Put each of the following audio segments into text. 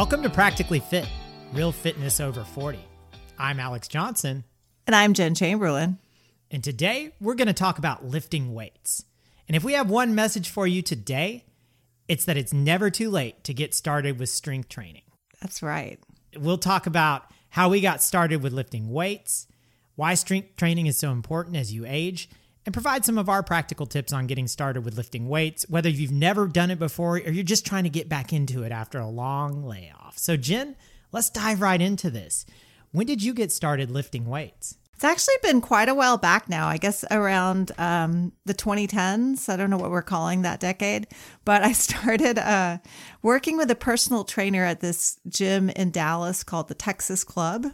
Welcome to Practically Fit, Real Fitness Over 40. I'm Alex Johnson. And I'm Jen Chamberlain. And today we're going to talk about lifting weights. And if we have one message for you today, it's that it's never too late to get started with strength training. That's right. We'll talk about how we got started with lifting weights, why strength training is so important as you age, and provide some of our practical tips on getting started with lifting weights, whether you've never done it before or you're just trying to get back into it after a long layoff. So, Jen, let's dive right into this. When did you get started lifting weights? It's actually been quite a while back now, I guess around um, the 2010s. I don't know what we're calling that decade, but I started uh, working with a personal trainer at this gym in Dallas called the Texas Club,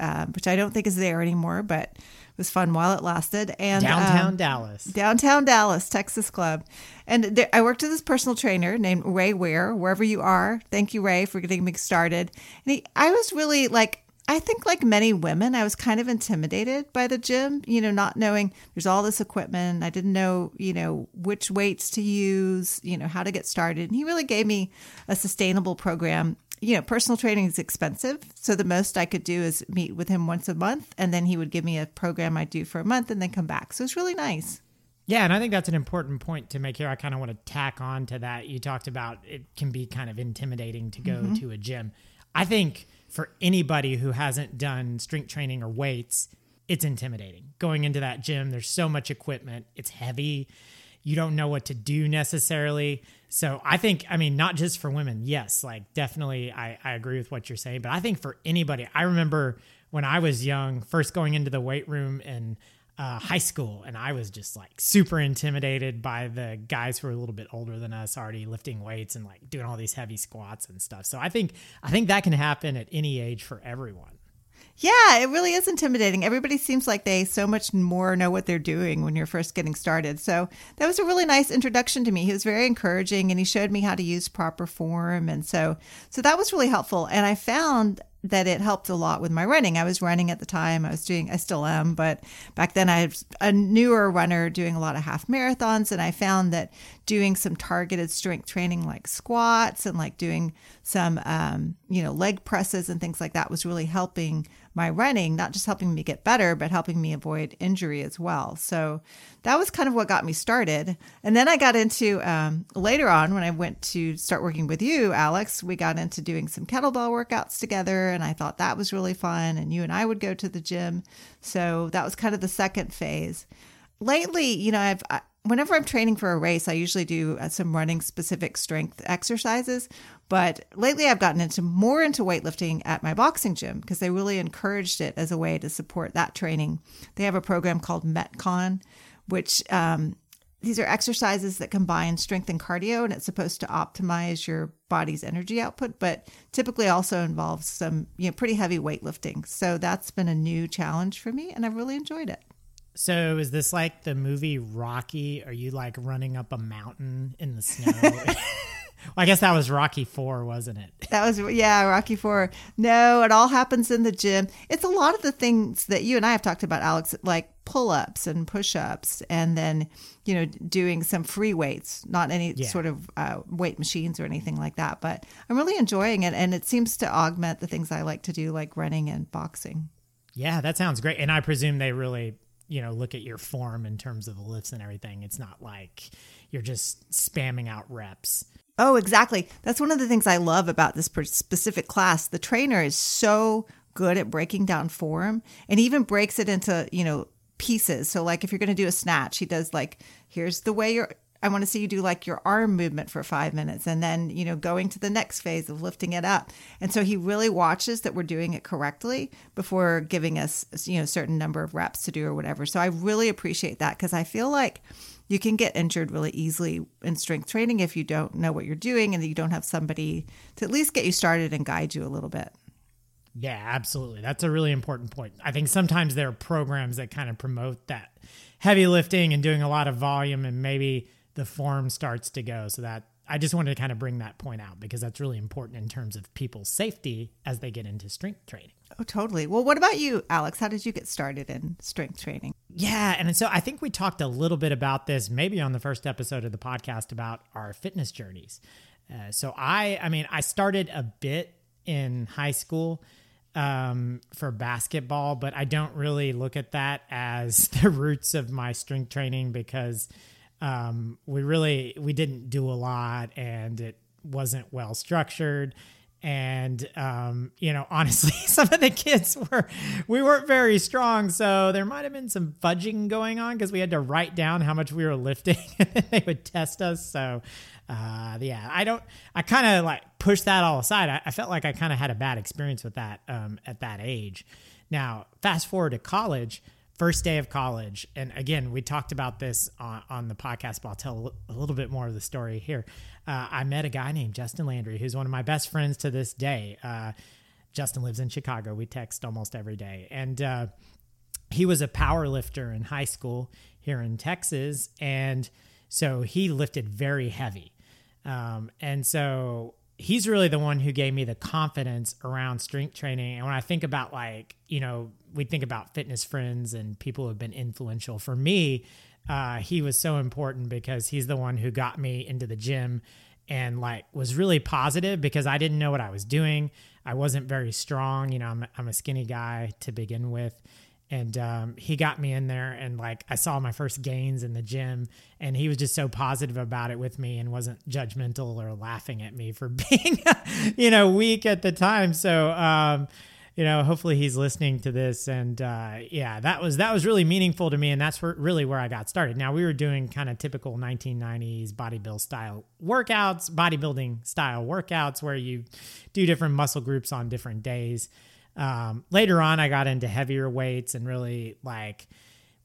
uh, which I don't think is there anymore, but it was fun while it lasted. And downtown um, Dallas, downtown Dallas, Texas Club. And there, I worked with this personal trainer named Ray Ware, wherever you are. Thank you, Ray, for getting me started. And he, I was really like, I think, like many women, I was kind of intimidated by the gym, you know, not knowing there's all this equipment. I didn't know, you know, which weights to use, you know, how to get started. And he really gave me a sustainable program you know, personal training is expensive. So the most I could do is meet with him once a month. And then he would give me a program I'd do for a month and then come back. So it's really nice. Yeah, and I think that's an important point to make here. I kind of want to tack on to that. You talked about it can be kind of intimidating to go mm-hmm. to a gym. I think for anybody who hasn't done strength training or weights, it's intimidating. Going into that gym, there's so much equipment, it's heavy. You don't know what to do necessarily. So I think, I mean, not just for women, yes, like definitely I, I agree with what you're saying, but I think for anybody, I remember when I was young, first going into the weight room in uh, high school, and I was just like super intimidated by the guys who were a little bit older than us, already lifting weights and like doing all these heavy squats and stuff. So I think I think that can happen at any age for everyone. Yeah, it really is intimidating. Everybody seems like they so much more know what they're doing when you're first getting started. So that was a really nice introduction to me. He was very encouraging and he showed me how to use proper form. And so, so that was really helpful. And I found that it helped a lot with my running. I was running at the time. I was doing, I still am, but back then I was a newer runner doing a lot of half marathons. And I found that doing some targeted strength training like squats and like doing some, um, you know, leg presses and things like that was really helping my running, not just helping me get better, but helping me avoid injury as well. So that was kind of what got me started. And then I got into um, later on when I went to start working with you, Alex, we got into doing some kettlebell workouts together. And I thought that was really fun. And you and I would go to the gym. So that was kind of the second phase. Lately, you know, I've, I, whenever I'm training for a race, I usually do uh, some running specific strength exercises. But lately, I've gotten into more into weightlifting at my boxing gym because they really encouraged it as a way to support that training. They have a program called Metcon, which um, these are exercises that combine strength and cardio, and it's supposed to optimize your body's energy output, but typically also involves some you know pretty heavy weightlifting. So that's been a new challenge for me, and I've really enjoyed it. So is this like the movie Rocky? Are you like running up a mountain in the snow? Well, I guess that was Rocky Four, wasn't it? That was yeah, Rocky Four. No, it all happens in the gym. It's a lot of the things that you and I have talked about, Alex, like pull-ups and push-ups, and then you know doing some free weights, not any yeah. sort of uh, weight machines or anything like that. But I'm really enjoying it, and it seems to augment the things I like to do, like running and boxing. Yeah, that sounds great. And I presume they really you know look at your form in terms of the lifts and everything it's not like you're just spamming out reps oh exactly that's one of the things i love about this specific class the trainer is so good at breaking down form and even breaks it into you know pieces so like if you're going to do a snatch he does like here's the way you're I want to see you do like your arm movement for five minutes and then, you know, going to the next phase of lifting it up. And so he really watches that we're doing it correctly before giving us, you know, a certain number of reps to do or whatever. So I really appreciate that because I feel like you can get injured really easily in strength training if you don't know what you're doing and you don't have somebody to at least get you started and guide you a little bit. Yeah, absolutely. That's a really important point. I think sometimes there are programs that kind of promote that heavy lifting and doing a lot of volume and maybe the form starts to go. So that I just wanted to kind of bring that point out because that's really important in terms of people's safety as they get into strength training. Oh, totally. Well, what about you, Alex? How did you get started in strength training? Yeah. And so I think we talked a little bit about this maybe on the first episode of the podcast about our fitness journeys. Uh, so I, I mean, I started a bit in high school um, for basketball, but I don't really look at that as the roots of my strength training because um, we really we didn't do a lot and it wasn't well structured and um, you know honestly some of the kids were we weren't very strong so there might have been some fudging going on because we had to write down how much we were lifting and they would test us. So uh, yeah i don't i kind of like pushed that all aside. I, I felt like i kind of had a bad experience with that um, at that age. Now fast forward to college first day of college and again we talked about this on, on the podcast but i'll tell a little bit more of the story here uh, I met a guy named Justin Landry, who's one of my best friends to this day. Uh, Justin lives in Chicago. We text almost every day. And uh, he was a power lifter in high school here in Texas. And so he lifted very heavy. Um, and so he's really the one who gave me the confidence around strength training. And when I think about, like, you know, we think about fitness friends and people who have been influential. For me, uh, he was so important because he's the one who got me into the gym and like was really positive because I didn't know what I was doing. I wasn't very strong. You know, I'm, I'm a skinny guy to begin with. And um, he got me in there, and like I saw my first gains in the gym, and he was just so positive about it with me, and wasn't judgmental or laughing at me for being, you know, weak at the time. So, um, you know, hopefully he's listening to this. And uh, yeah, that was that was really meaningful to me, and that's where, really where I got started. Now we were doing kind of typical 1990s bodybuild style workouts, bodybuilding style workouts, where you do different muscle groups on different days. Um, later on, I got into heavier weights and really like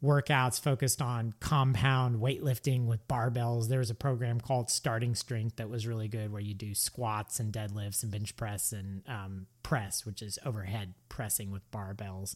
workouts focused on compound weightlifting with barbells. There was a program called Starting Strength that was really good where you do squats and deadlifts and bench press and um, press, which is overhead pressing with barbells,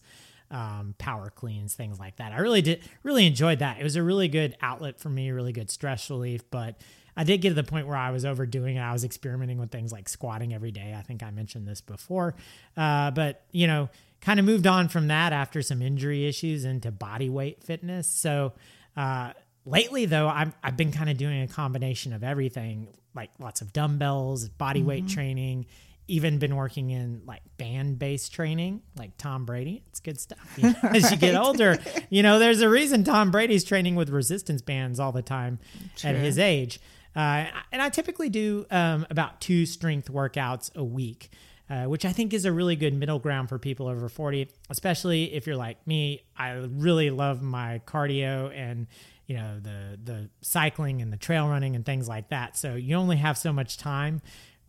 um, power cleans, things like that. I really did really enjoyed that. It was a really good outlet for me, really good stress relief, but I did get to the point where I was overdoing it. I was experimenting with things like squatting every day. I think I mentioned this before. Uh, but, you know, kind of moved on from that after some injury issues into body weight fitness. So uh, lately, though, I've, I've been kind of doing a combination of everything, like lots of dumbbells, body mm-hmm. weight training, even been working in like band based training, like Tom Brady. It's good stuff. You know. As you get older, you know, there's a reason Tom Brady's training with resistance bands all the time True. at his age. Uh, and I typically do um, about two strength workouts a week. Uh, which I think is a really good middle ground for people over 40, especially if you're like me. I really love my cardio and you know the the cycling and the trail running and things like that. So you only have so much time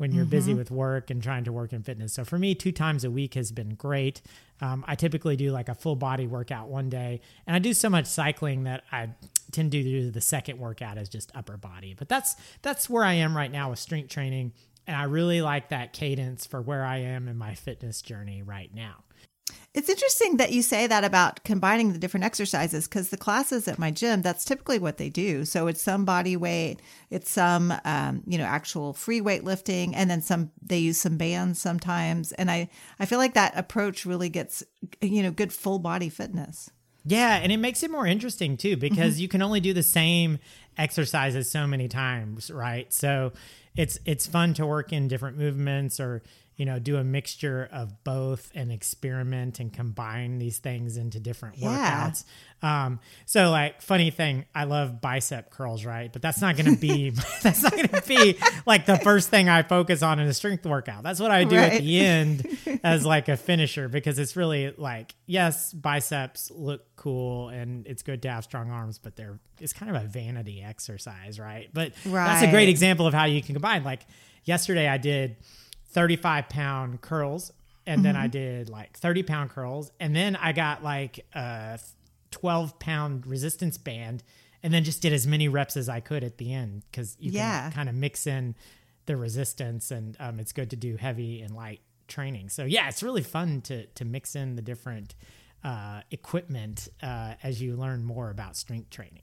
when you're mm-hmm. busy with work and trying to work in fitness. So for me, two times a week has been great. Um, I typically do like a full body workout one day, and I do so much cycling that I tend to do the second workout as just upper body. But that's that's where I am right now with strength training. And I really like that cadence for where I am in my fitness journey right now. It's interesting that you say that about combining the different exercises because the classes at my gym, that's typically what they do. So it's some body weight, it's some, um, you know, actual free weight lifting, and then some, they use some bands sometimes. And I, I feel like that approach really gets, you know, good full body fitness. Yeah. And it makes it more interesting too because mm-hmm. you can only do the same exercises so many times, right? So, it's it's fun to work in different movements or you know do a mixture of both and experiment and combine these things into different yeah. workouts um, so like funny thing i love bicep curls right but that's not going to be that's not going to be like the first thing i focus on in a strength workout that's what i do right. at the end as like a finisher because it's really like yes biceps look cool and it's good to have strong arms but they're it's kind of a vanity exercise right but right. that's a great example of how you can combine like yesterday i did 35 pound curls and mm-hmm. then I did like 30 pound curls and then I got like a 12 pound resistance band and then just did as many reps as I could at the end because you yeah. can kind of mix in the resistance and um, it's good to do heavy and light training. So yeah, it's really fun to to mix in the different uh, equipment uh, as you learn more about strength training.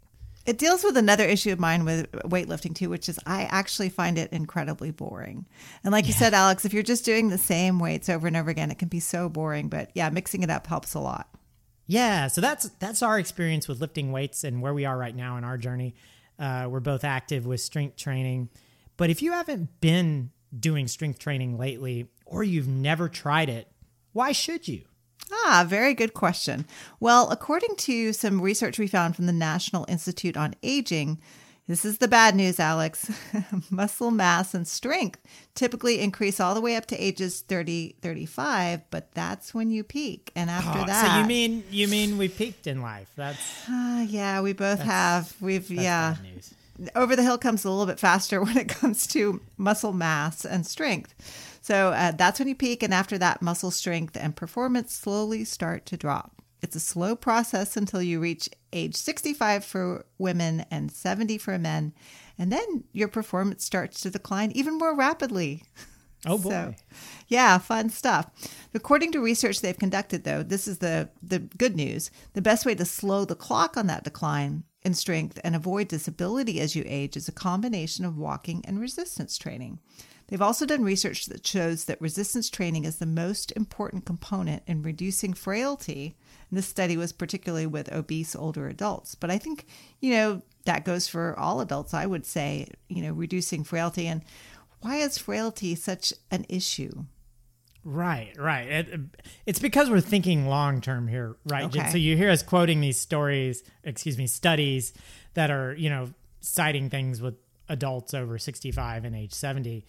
It deals with another issue of mine with weightlifting too, which is I actually find it incredibly boring. And like yeah. you said, Alex, if you're just doing the same weights over and over again, it can be so boring. But yeah, mixing it up helps a lot. Yeah, so that's that's our experience with lifting weights and where we are right now in our journey. Uh, we're both active with strength training, but if you haven't been doing strength training lately, or you've never tried it, why should you? Ah, very good question. Well, according to some research we found from the National Institute on Aging, this is the bad news, Alex. Muscle mass and strength typically increase all the way up to ages 30, 35, but that's when you peak. And after oh, that. So you mean you mean we peaked in life? That's uh, yeah, we both have. We've yeah. Over the hill comes a little bit faster when it comes to muscle mass and strength. So uh, that's when you peak, and after that, muscle strength and performance slowly start to drop. It's a slow process until you reach age 65 for women and 70 for men. And then your performance starts to decline even more rapidly. Oh boy. So, yeah, fun stuff. According to research they've conducted though, this is the the good news. The best way to slow the clock on that decline in strength and avoid disability as you age is a combination of walking and resistance training. They've also done research that shows that resistance training is the most important component in reducing frailty and this study was particularly with obese older adults. But I think, you know, that goes for all adults, I would say, you know, reducing frailty. And why is frailty such an issue? Right, right. It, it's because we're thinking long term here, right? Okay. So you hear us quoting these stories, excuse me, studies that are, you know, citing things with adults over 65 and age 70.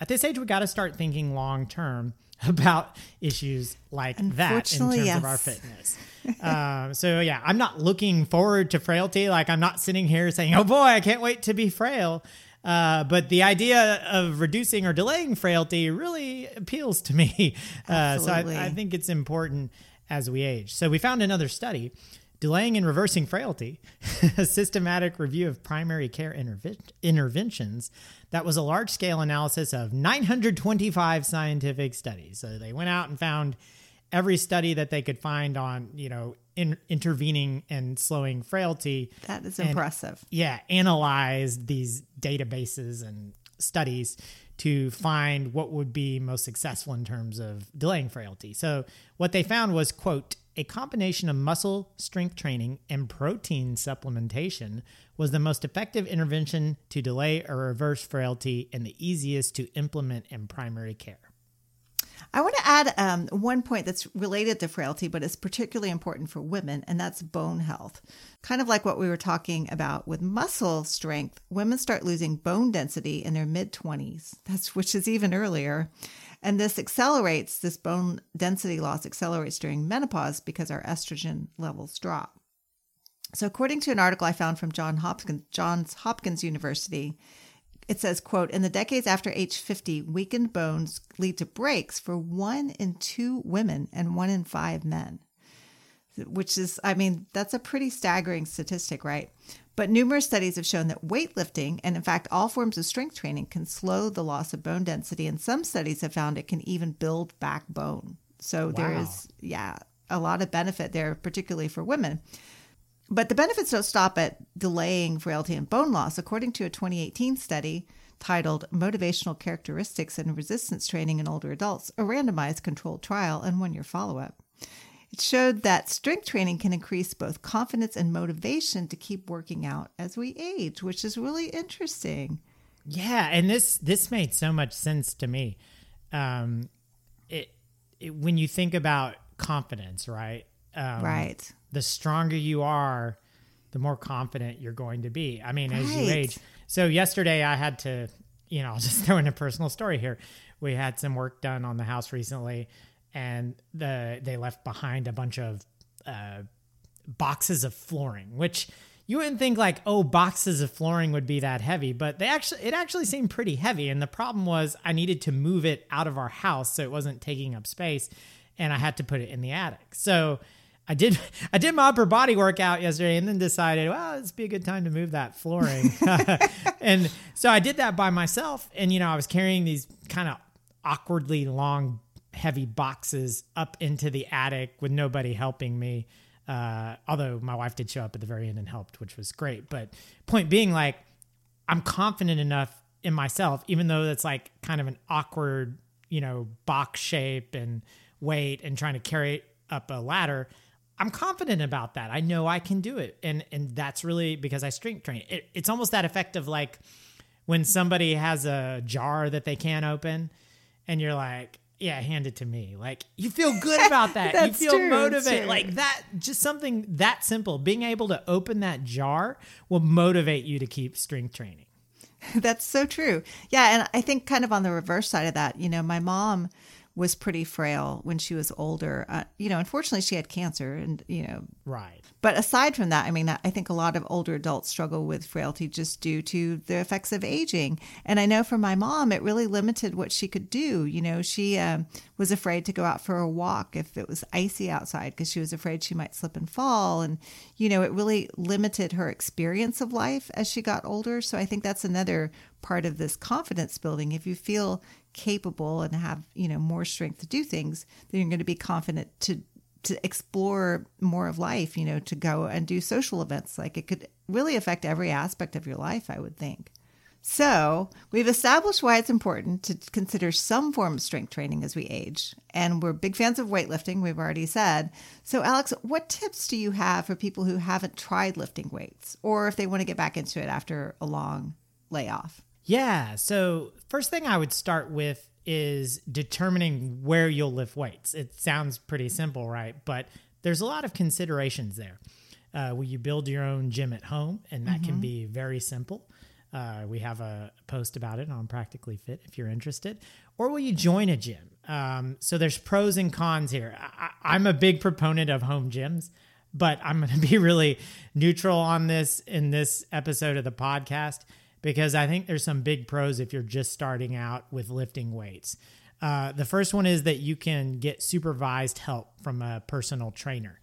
At this age, we got to start thinking long term about issues like that in terms yes. of our fitness. uh, so yeah, I'm not looking forward to frailty. Like I'm not sitting here saying, "Oh boy, I can't wait to be frail." Uh, but the idea of reducing or delaying frailty really appeals to me. Uh, so I, I think it's important as we age. So we found another study Delaying and Reversing Frailty, a systematic review of primary care interve- interventions that was a large scale analysis of 925 scientific studies. So they went out and found every study that they could find on, you know, in, intervening and slowing frailty. That is and, impressive. Yeah, analyzed these databases and studies to find what would be most successful in terms of delaying frailty. So what they found was, quote, a combination of muscle strength training and protein supplementation was the most effective intervention to delay or reverse frailty and the easiest to implement in primary care. I want to add um, one point that's related to frailty, but it's particularly important for women, and that's bone health. Kind of like what we were talking about with muscle strength, women start losing bone density in their mid 20s, that's which is even earlier. And this accelerates, this bone density loss accelerates during menopause because our estrogen levels drop. So according to an article I found from John Hopkins, Johns Hopkins University, it says, quote, in the decades after age 50, weakened bones lead to breaks for one in two women and one in five men. Which is, I mean, that's a pretty staggering statistic, right? But numerous studies have shown that weightlifting, and in fact, all forms of strength training, can slow the loss of bone density. And some studies have found it can even build back bone. So wow. there is, yeah, a lot of benefit there, particularly for women. But the benefits don't stop at delaying frailty and bone loss. According to a 2018 study titled Motivational Characteristics and Resistance Training in Older Adults, a randomized controlled trial and one year follow up, it showed that strength training can increase both confidence and motivation to keep working out as we age, which is really interesting. Yeah, and this this made so much sense to me. Um, it, it when you think about confidence, right? Um, right. The stronger you are, the more confident you're going to be. I mean, right. as you age. So yesterday, I had to, you know, I'll just throw in a personal story here. We had some work done on the house recently, and the they left behind a bunch of uh, boxes of flooring, which you wouldn't think like oh boxes of flooring would be that heavy but they actually it actually seemed pretty heavy. And the problem was i needed to move it out of our house so it wasn't taking up space and i had to put it in the attic. So i did i did my upper body workout yesterday and then decided well would be a good time to move that flooring. And so i did that by myself and you know i was carrying these kind of awkwardly long heavy boxes up into the attic with nobody helping me. Uh, although my wife did show up at the very end and helped, which was great. But point being, like, I'm confident enough in myself, even though it's like kind of an awkward, you know, box shape and weight and trying to carry up a ladder. I'm confident about that. I know I can do it, and and that's really because I strength train. It, it's almost that effect of like when somebody has a jar that they can't open, and you're like, yeah, hand it to me. Like you feel good about that. you feel true, motivated. true. Like that, just something that simple. Being able to open that jar will motivate you to keep strength training. That's so true. Yeah, and I think kind of on the reverse side of that, you know, my mom was pretty frail when she was older. Uh, you know, unfortunately, she had cancer, and you know, Right. But aside from that, I mean, I think a lot of older adults struggle with frailty just due to the effects of aging. And I know for my mom, it really limited what she could do. You know, she um, was afraid to go out for a walk if it was icy outside because she was afraid she might slip and fall. And, you know, it really limited her experience of life as she got older. So I think that's another part of this confidence building. If you feel capable and have, you know, more strength to do things, then you're going to be confident to to explore more of life, you know, to go and do social events. Like it could really affect every aspect of your life, I would think. So, we've established why it's important to consider some form of strength training as we age. And we're big fans of weightlifting, we've already said. So, Alex, what tips do you have for people who haven't tried lifting weights or if they want to get back into it after a long layoff? Yeah. So, first thing I would start with is determining where you'll lift weights. It sounds pretty simple, right? But there's a lot of considerations there. Uh, will you build your own gym at home? And that can be very simple. Uh, we have a post about it on Practically Fit if you're interested. Or will you join a gym? Um, so there's pros and cons here. I, I'm a big proponent of home gyms, but I'm going to be really neutral on this in this episode of the podcast because I think there's some big pros if you're just starting out with lifting weights. Uh, the first one is that you can get supervised help from a personal trainer.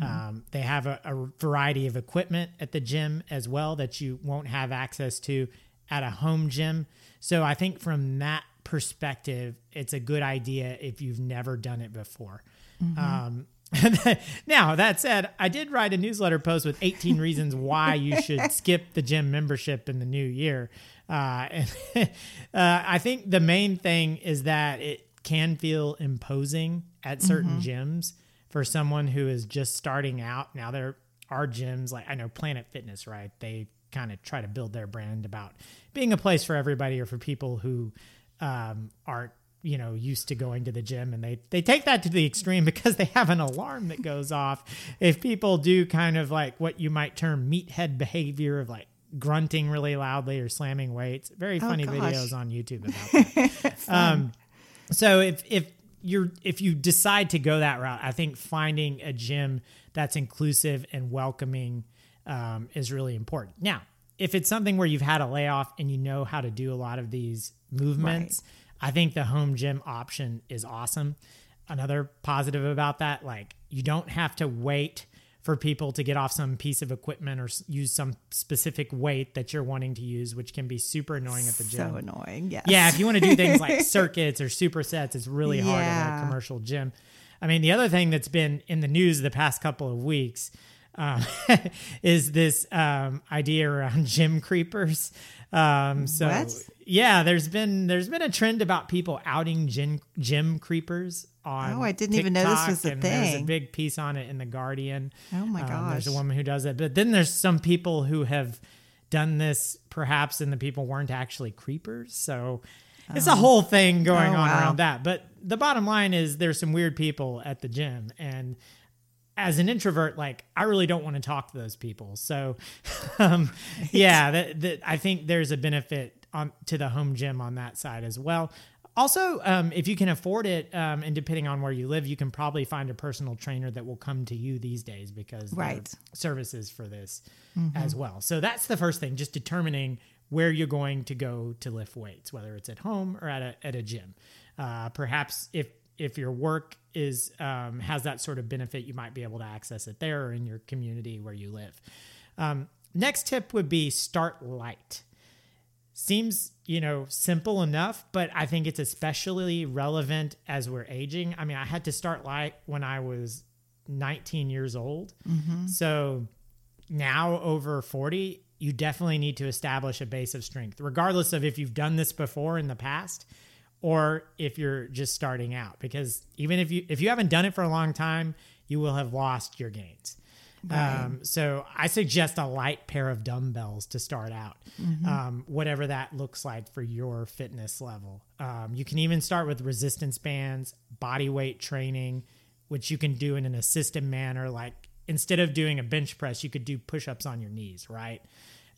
Um, they have a, a variety of equipment at the gym as well that you won't have access to at a home gym. So I think from that perspective, it's a good idea if you've never done it before. Um, now that said, I did write a newsletter post with 18 reasons why you should skip the gym membership in the new year. Uh, and uh, I think the main thing is that it can feel imposing at certain gyms for someone who is just starting out. Now there are gyms like I know Planet Fitness, right? They kind of try to build their brand about being a place for everybody or for people who um, aren't you know used to going to the gym and they they take that to the extreme because they have an alarm that goes off if people do kind of like what you might term meathead behavior of like grunting really loudly or slamming weights very funny gosh. videos on youtube about that um, so if if you're if you decide to go that route, I think finding a gym that's inclusive and welcoming um, is really important. Now, if it's something where you've had a layoff and you know how to do a lot of these movements, I think the home gym option is awesome. Another positive about that, like you don't have to wait for people to get off some piece of equipment or use some specific weight that you're wanting to use, which can be super annoying at the gym. So annoying. Yes. Yeah, if you want to do things like circuits or supersets, it's really hard Yeah. a commercial gym. I mean, the other thing that's been in the news the past couple of weeks um, is this um, idea around gym creepers. Um, so What? yeah, there's been there's been a trend about people outing gym gym creepers on. Oh, I didn't even know this was a and There's a big piece on it in the Guardian. Oh my Um, there's a woman who does it, but then there's some people who have done this perhaps, and the people weren't actually creepers. So it's a whole thing going Oh, on wow. around that. But the bottom line is there's some weird people at the gym, and as an introvert, like I really don't want to talk to those people. So, um, yeah, that, that I think there's a benefit on to the home gym on that side as well. Also, um, if you can afford it, um, and depending on where you live, you can probably find a personal trainer that will come to you these days because Right. services for this as well. So that's the first thing, just determining where you're going to go to lift weights, whether it's at home or at a at a gym. Uh, perhaps if if your work is um, has that sort of benefit, you might be able to access it there or in your community where you live. Um, next tip would be start light. Seems you know simple enough, but I think it's especially relevant as we're aging. I mean, I had to start light when I was 19 years old, so now over 40 you definitely need to establish a base of strength regardless of if you've done this before in the past or if you're just starting out because even if you if you haven't done it for a long time you will have lost your gains Right. Um, so I suggest a light pair of dumbbells to start out, um, whatever that looks like for your fitness level. Um, you can even start with resistance bands, body weight training, which you can do in an assisted manner. Like instead of doing a bench press, you could do push ups on your knees, right?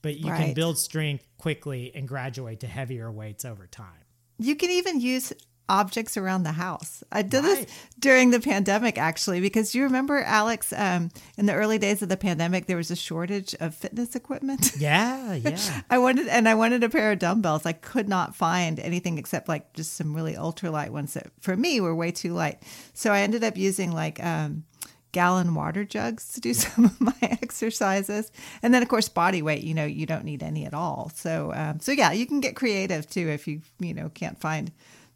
But you can build strength quickly and graduate to heavier weights over time. You can even use objects around the house. I did Right. this during the pandemic, actually, because you remember, Alex, um, in the early days of the pandemic, there was a shortage of fitness equipment. Yeah, yeah. I wanted, and I wanted a pair of dumbbells. I could not find anything except like just some really ultralight ones that, for me, were way too light. So I ended up using like um, gallon water jugs to do some of my exercises, and then of course body weight. You know, you don't need any at all. So, um, so yeah, you can get creative too if you you know can't find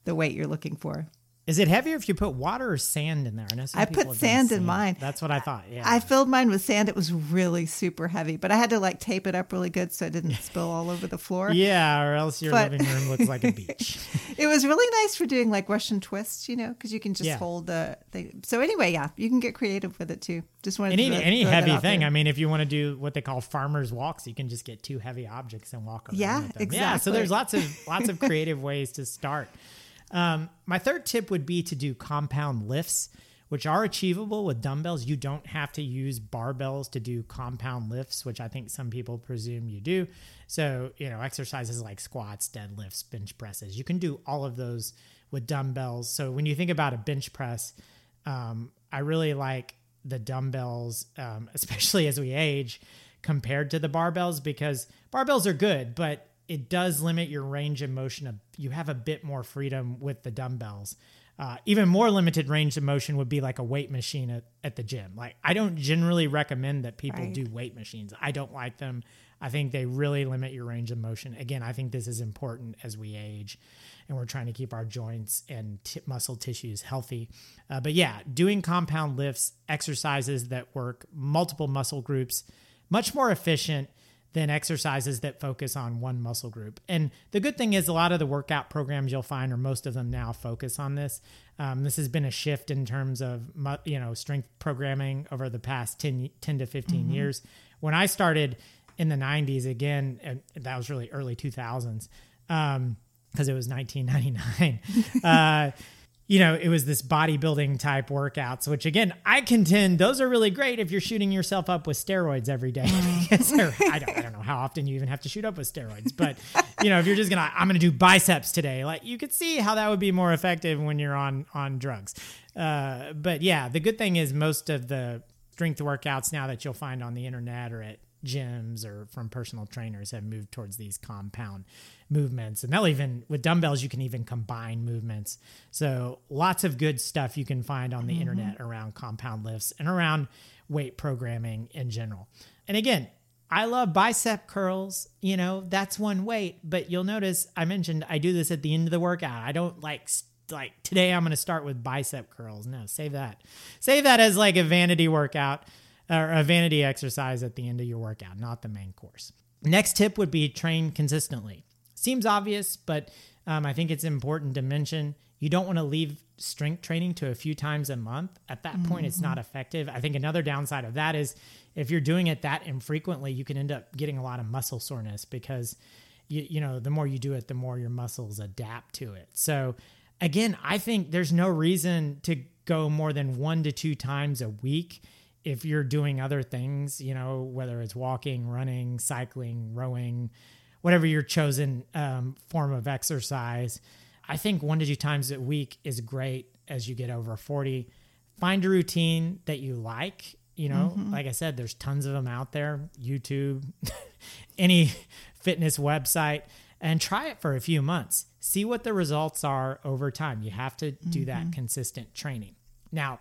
the weight you're looking for. Is it heavier if you put water or sand in there? I know some I put sand in mine. That's what I thought. Yeah. I filled mine with sand. It was really super heavy, but I had to like tape it up really good so it didn't spill all over the floor. yeah, or else your But- living room looks like a beach. It was really nice for doing like Russian twists, you know, because you can just Yeah. hold the thing. So anyway, yeah, you can get creative with it too. Just wanted any to throw- any throw heavy thing. there. I mean, if you want to do what they call farmers walks, you can just get two heavy objects and walk around. Yeah, them. Yeah, so there's lots of lots of creative ways to start. Um, my third tip would be to do compound lifts, which are achievable with dumbbells. You don't have to use barbells to do compound lifts, which I think some people presume you do. So, you know, exercises like squats, deadlifts, bench presses, you can do all of those with dumbbells. So, when you think about a bench press, um, I really like the dumbbells, um, especially as we age, compared to the barbells because barbells are good, but it does limit your range of motion. You have a bit more freedom with the dumbbells. Uh, even more limited range of motion would be like a weight machine at, at the gym. Like I don't generally recommend that people Right. do weight machines. I don't like them. I think they really limit your range of motion. Again, I think this is important as we age and we're trying to keep our joints and t- muscle tissues healthy. Uh, but yeah, doing compound lifts, exercises that work multiple muscle groups, much more efficient than exercises that focus on one muscle group. And the good thing is, a lot of the workout programs you'll find, or most of them now, focus on this. Um, this has been a shift in terms of you know strength programming over the past 10, 10 to 15 years. When I started in the 90s, again, and that was really early 2000s. Um, because it was 1999. uh, you know, it was this bodybuilding type workouts, which again, I contend those are really great if you're shooting yourself up with steroids every day. I, don't, I don't know how often you even have to shoot up with steroids, but you know, if you're just gonna, I'm gonna do biceps today, like you could see how that would be more effective when you're on on drugs. Uh, but yeah, the good thing is most of the strength workouts now that you'll find on the internet or at gyms or from personal trainers have moved towards these compound movements. And they'll even with dumbbells you can even combine movements. So lots of good stuff you can find on the mm-hmm. internet around compound lifts and around weight programming in general. And again i love bicep curls you know that's one weight but you'll notice i mentioned i do this at the end of the workout. I don't like like today i'm going to start with bicep curls. No save that. Save that as like a vanity workout or a vanity exercise at the end of your workout, not the main course. Next tip would be train consistently. Seems obvious, but um, I think it's important to mention you don't want to leave strength training to a few times a month. At that point, it's not effective. I think another downside of that is if you're doing it that infrequently, you can end up getting a lot of muscle soreness because you, you know the more you do it, the more your muscles adapt to it. So again, I think there's no reason to go more than one to two times a week if you're doing other things, you know, whether it's walking, running, cycling, rowing, whatever your chosen um, form of exercise, I think one to two times a week is great as you get over 40. Find a routine that you like. You know, like I said, there's tons of them out there YouTube, any fitness website, and try it for a few months. See what the results are over time. You have to do that consistent training. Now,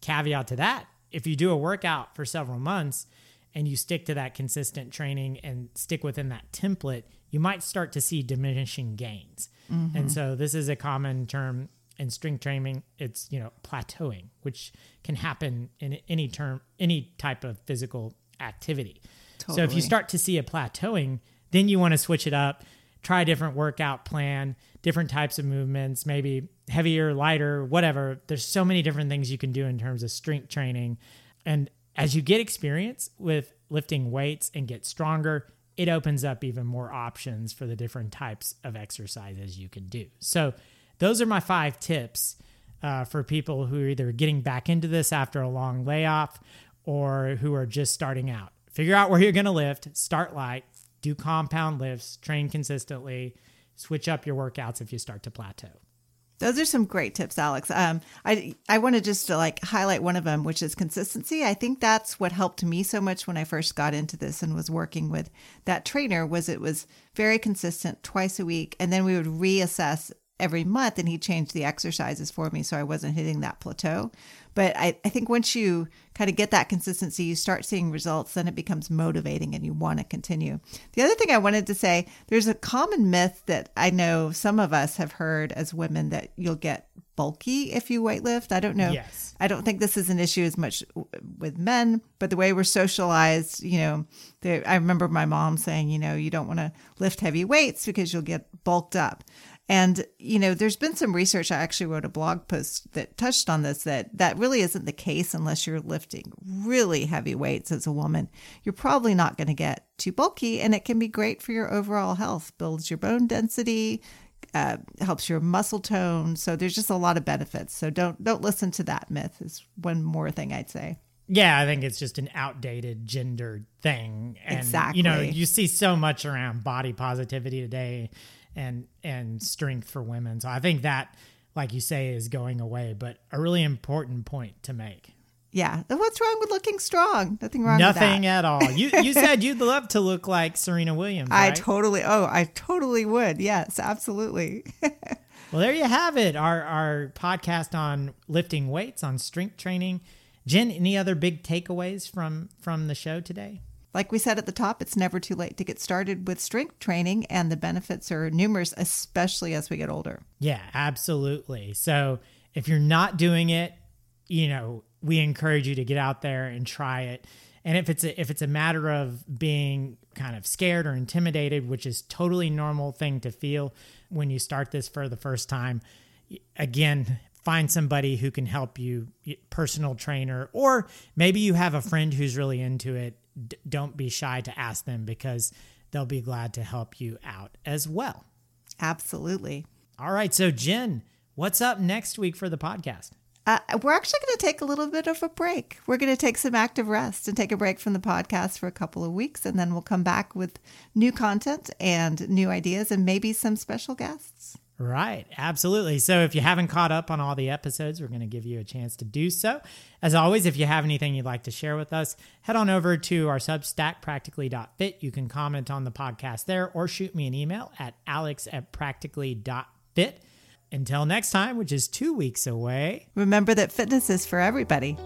caveat to that if you do a workout for several months and you stick to that consistent training and stick within that template, you might start to see diminishing gains. Mm-hmm. And so this is a common term in strength training. It's, you know, plateauing, which can happen in any term, any type of physical activity. So if you start to see a plateauing, then you want to switch it up, try a different workout plan, different types of movements, maybe heavier, lighter, whatever. There's so many different things you can do in terms of strength training. And as you get experience with lifting weights and get stronger, it opens up even more options for the different types of exercises you can do. So, those are my five tips uh, for people who are either getting back into this after a long layoff or who are just starting out. Figure out where you're going to lift, start light, do compound lifts, train consistently, switch up your workouts if you start to plateau. Those are some great tips, Alex. Um, I I want to just to like highlight one of them, which is consistency. I think that's what helped me so much when I first got into this and was working with that trainer. Was it was very consistent, twice a week, and then we would reassess every month, and he changed the exercises for me, so I wasn't hitting that plateau. But I, I think once you kind of get that consistency, you start seeing results, then it becomes motivating and you want to continue. The other thing I wanted to say there's a common myth that I know some of us have heard as women that you'll get bulky if you weightlift. I don't know. Yes. I don't think this is an issue as much with men, but the way we're socialized, you know, I remember my mom saying, you know, you don't want to lift heavy weights because you'll get bulked up. And, you know, there's been some research. I actually wrote a blog post that touched on this that that really isn't the case unless you're lifting really heavy weights as a woman. You're probably not going to get too bulky, and it can be great for your overall health, builds your bone density. Uh, helps your muscle tone. So there's just a lot of benefits. So don't don't listen to that myth. Is one more thing I'd say. Yeah, I think it's just an outdated gender thing. And, exactly. You know, you see so much around body positivity today and and strength for women. So I think that, like you say, is going away, but a really important point to make. Yeah. What's wrong with looking strong? Nothing wrong Nothing at all. You you said you'd love to look like Serena Williams. I totally oh, I totally would. Yes, absolutely. well, there you have it. Our our podcast on lifting weights, on strength training. Jen, any other big takeaways from from the show today? Like we said at the top, it's never too late to get started with strength training, and the benefits are numerous, especially as we get older. Yeah, absolutely. So if you're not doing it, you know, we encourage you to get out there and try it. And if it's a, if it's a matter of being kind of scared or intimidated, which is totally normal thing to feel when you start this for the first time, again, find somebody who can help you, personal trainer, or maybe you have a friend who's really into it d- don't be shy to ask them because they'll be glad to help you out as well. Absolutely. All right. So, Jen, what's up next week for the podcast? Uh, we're actually going to take a little bit of a break. We're going to take some active rest and take a break from the podcast for a couple of weeks, and then we'll come back with new content and new ideas and maybe some special guests. Right, absolutely. So if you haven't caught up on all the episodes, we're going to give you a chance to do so. As always, if you have anything you'd like to share with us, head on over to our Substack, practically.fit. You can comment on the podcast there or shoot me an email at alex at practically.fit. Until next time, which is two weeks away, remember that fitness is for everybody.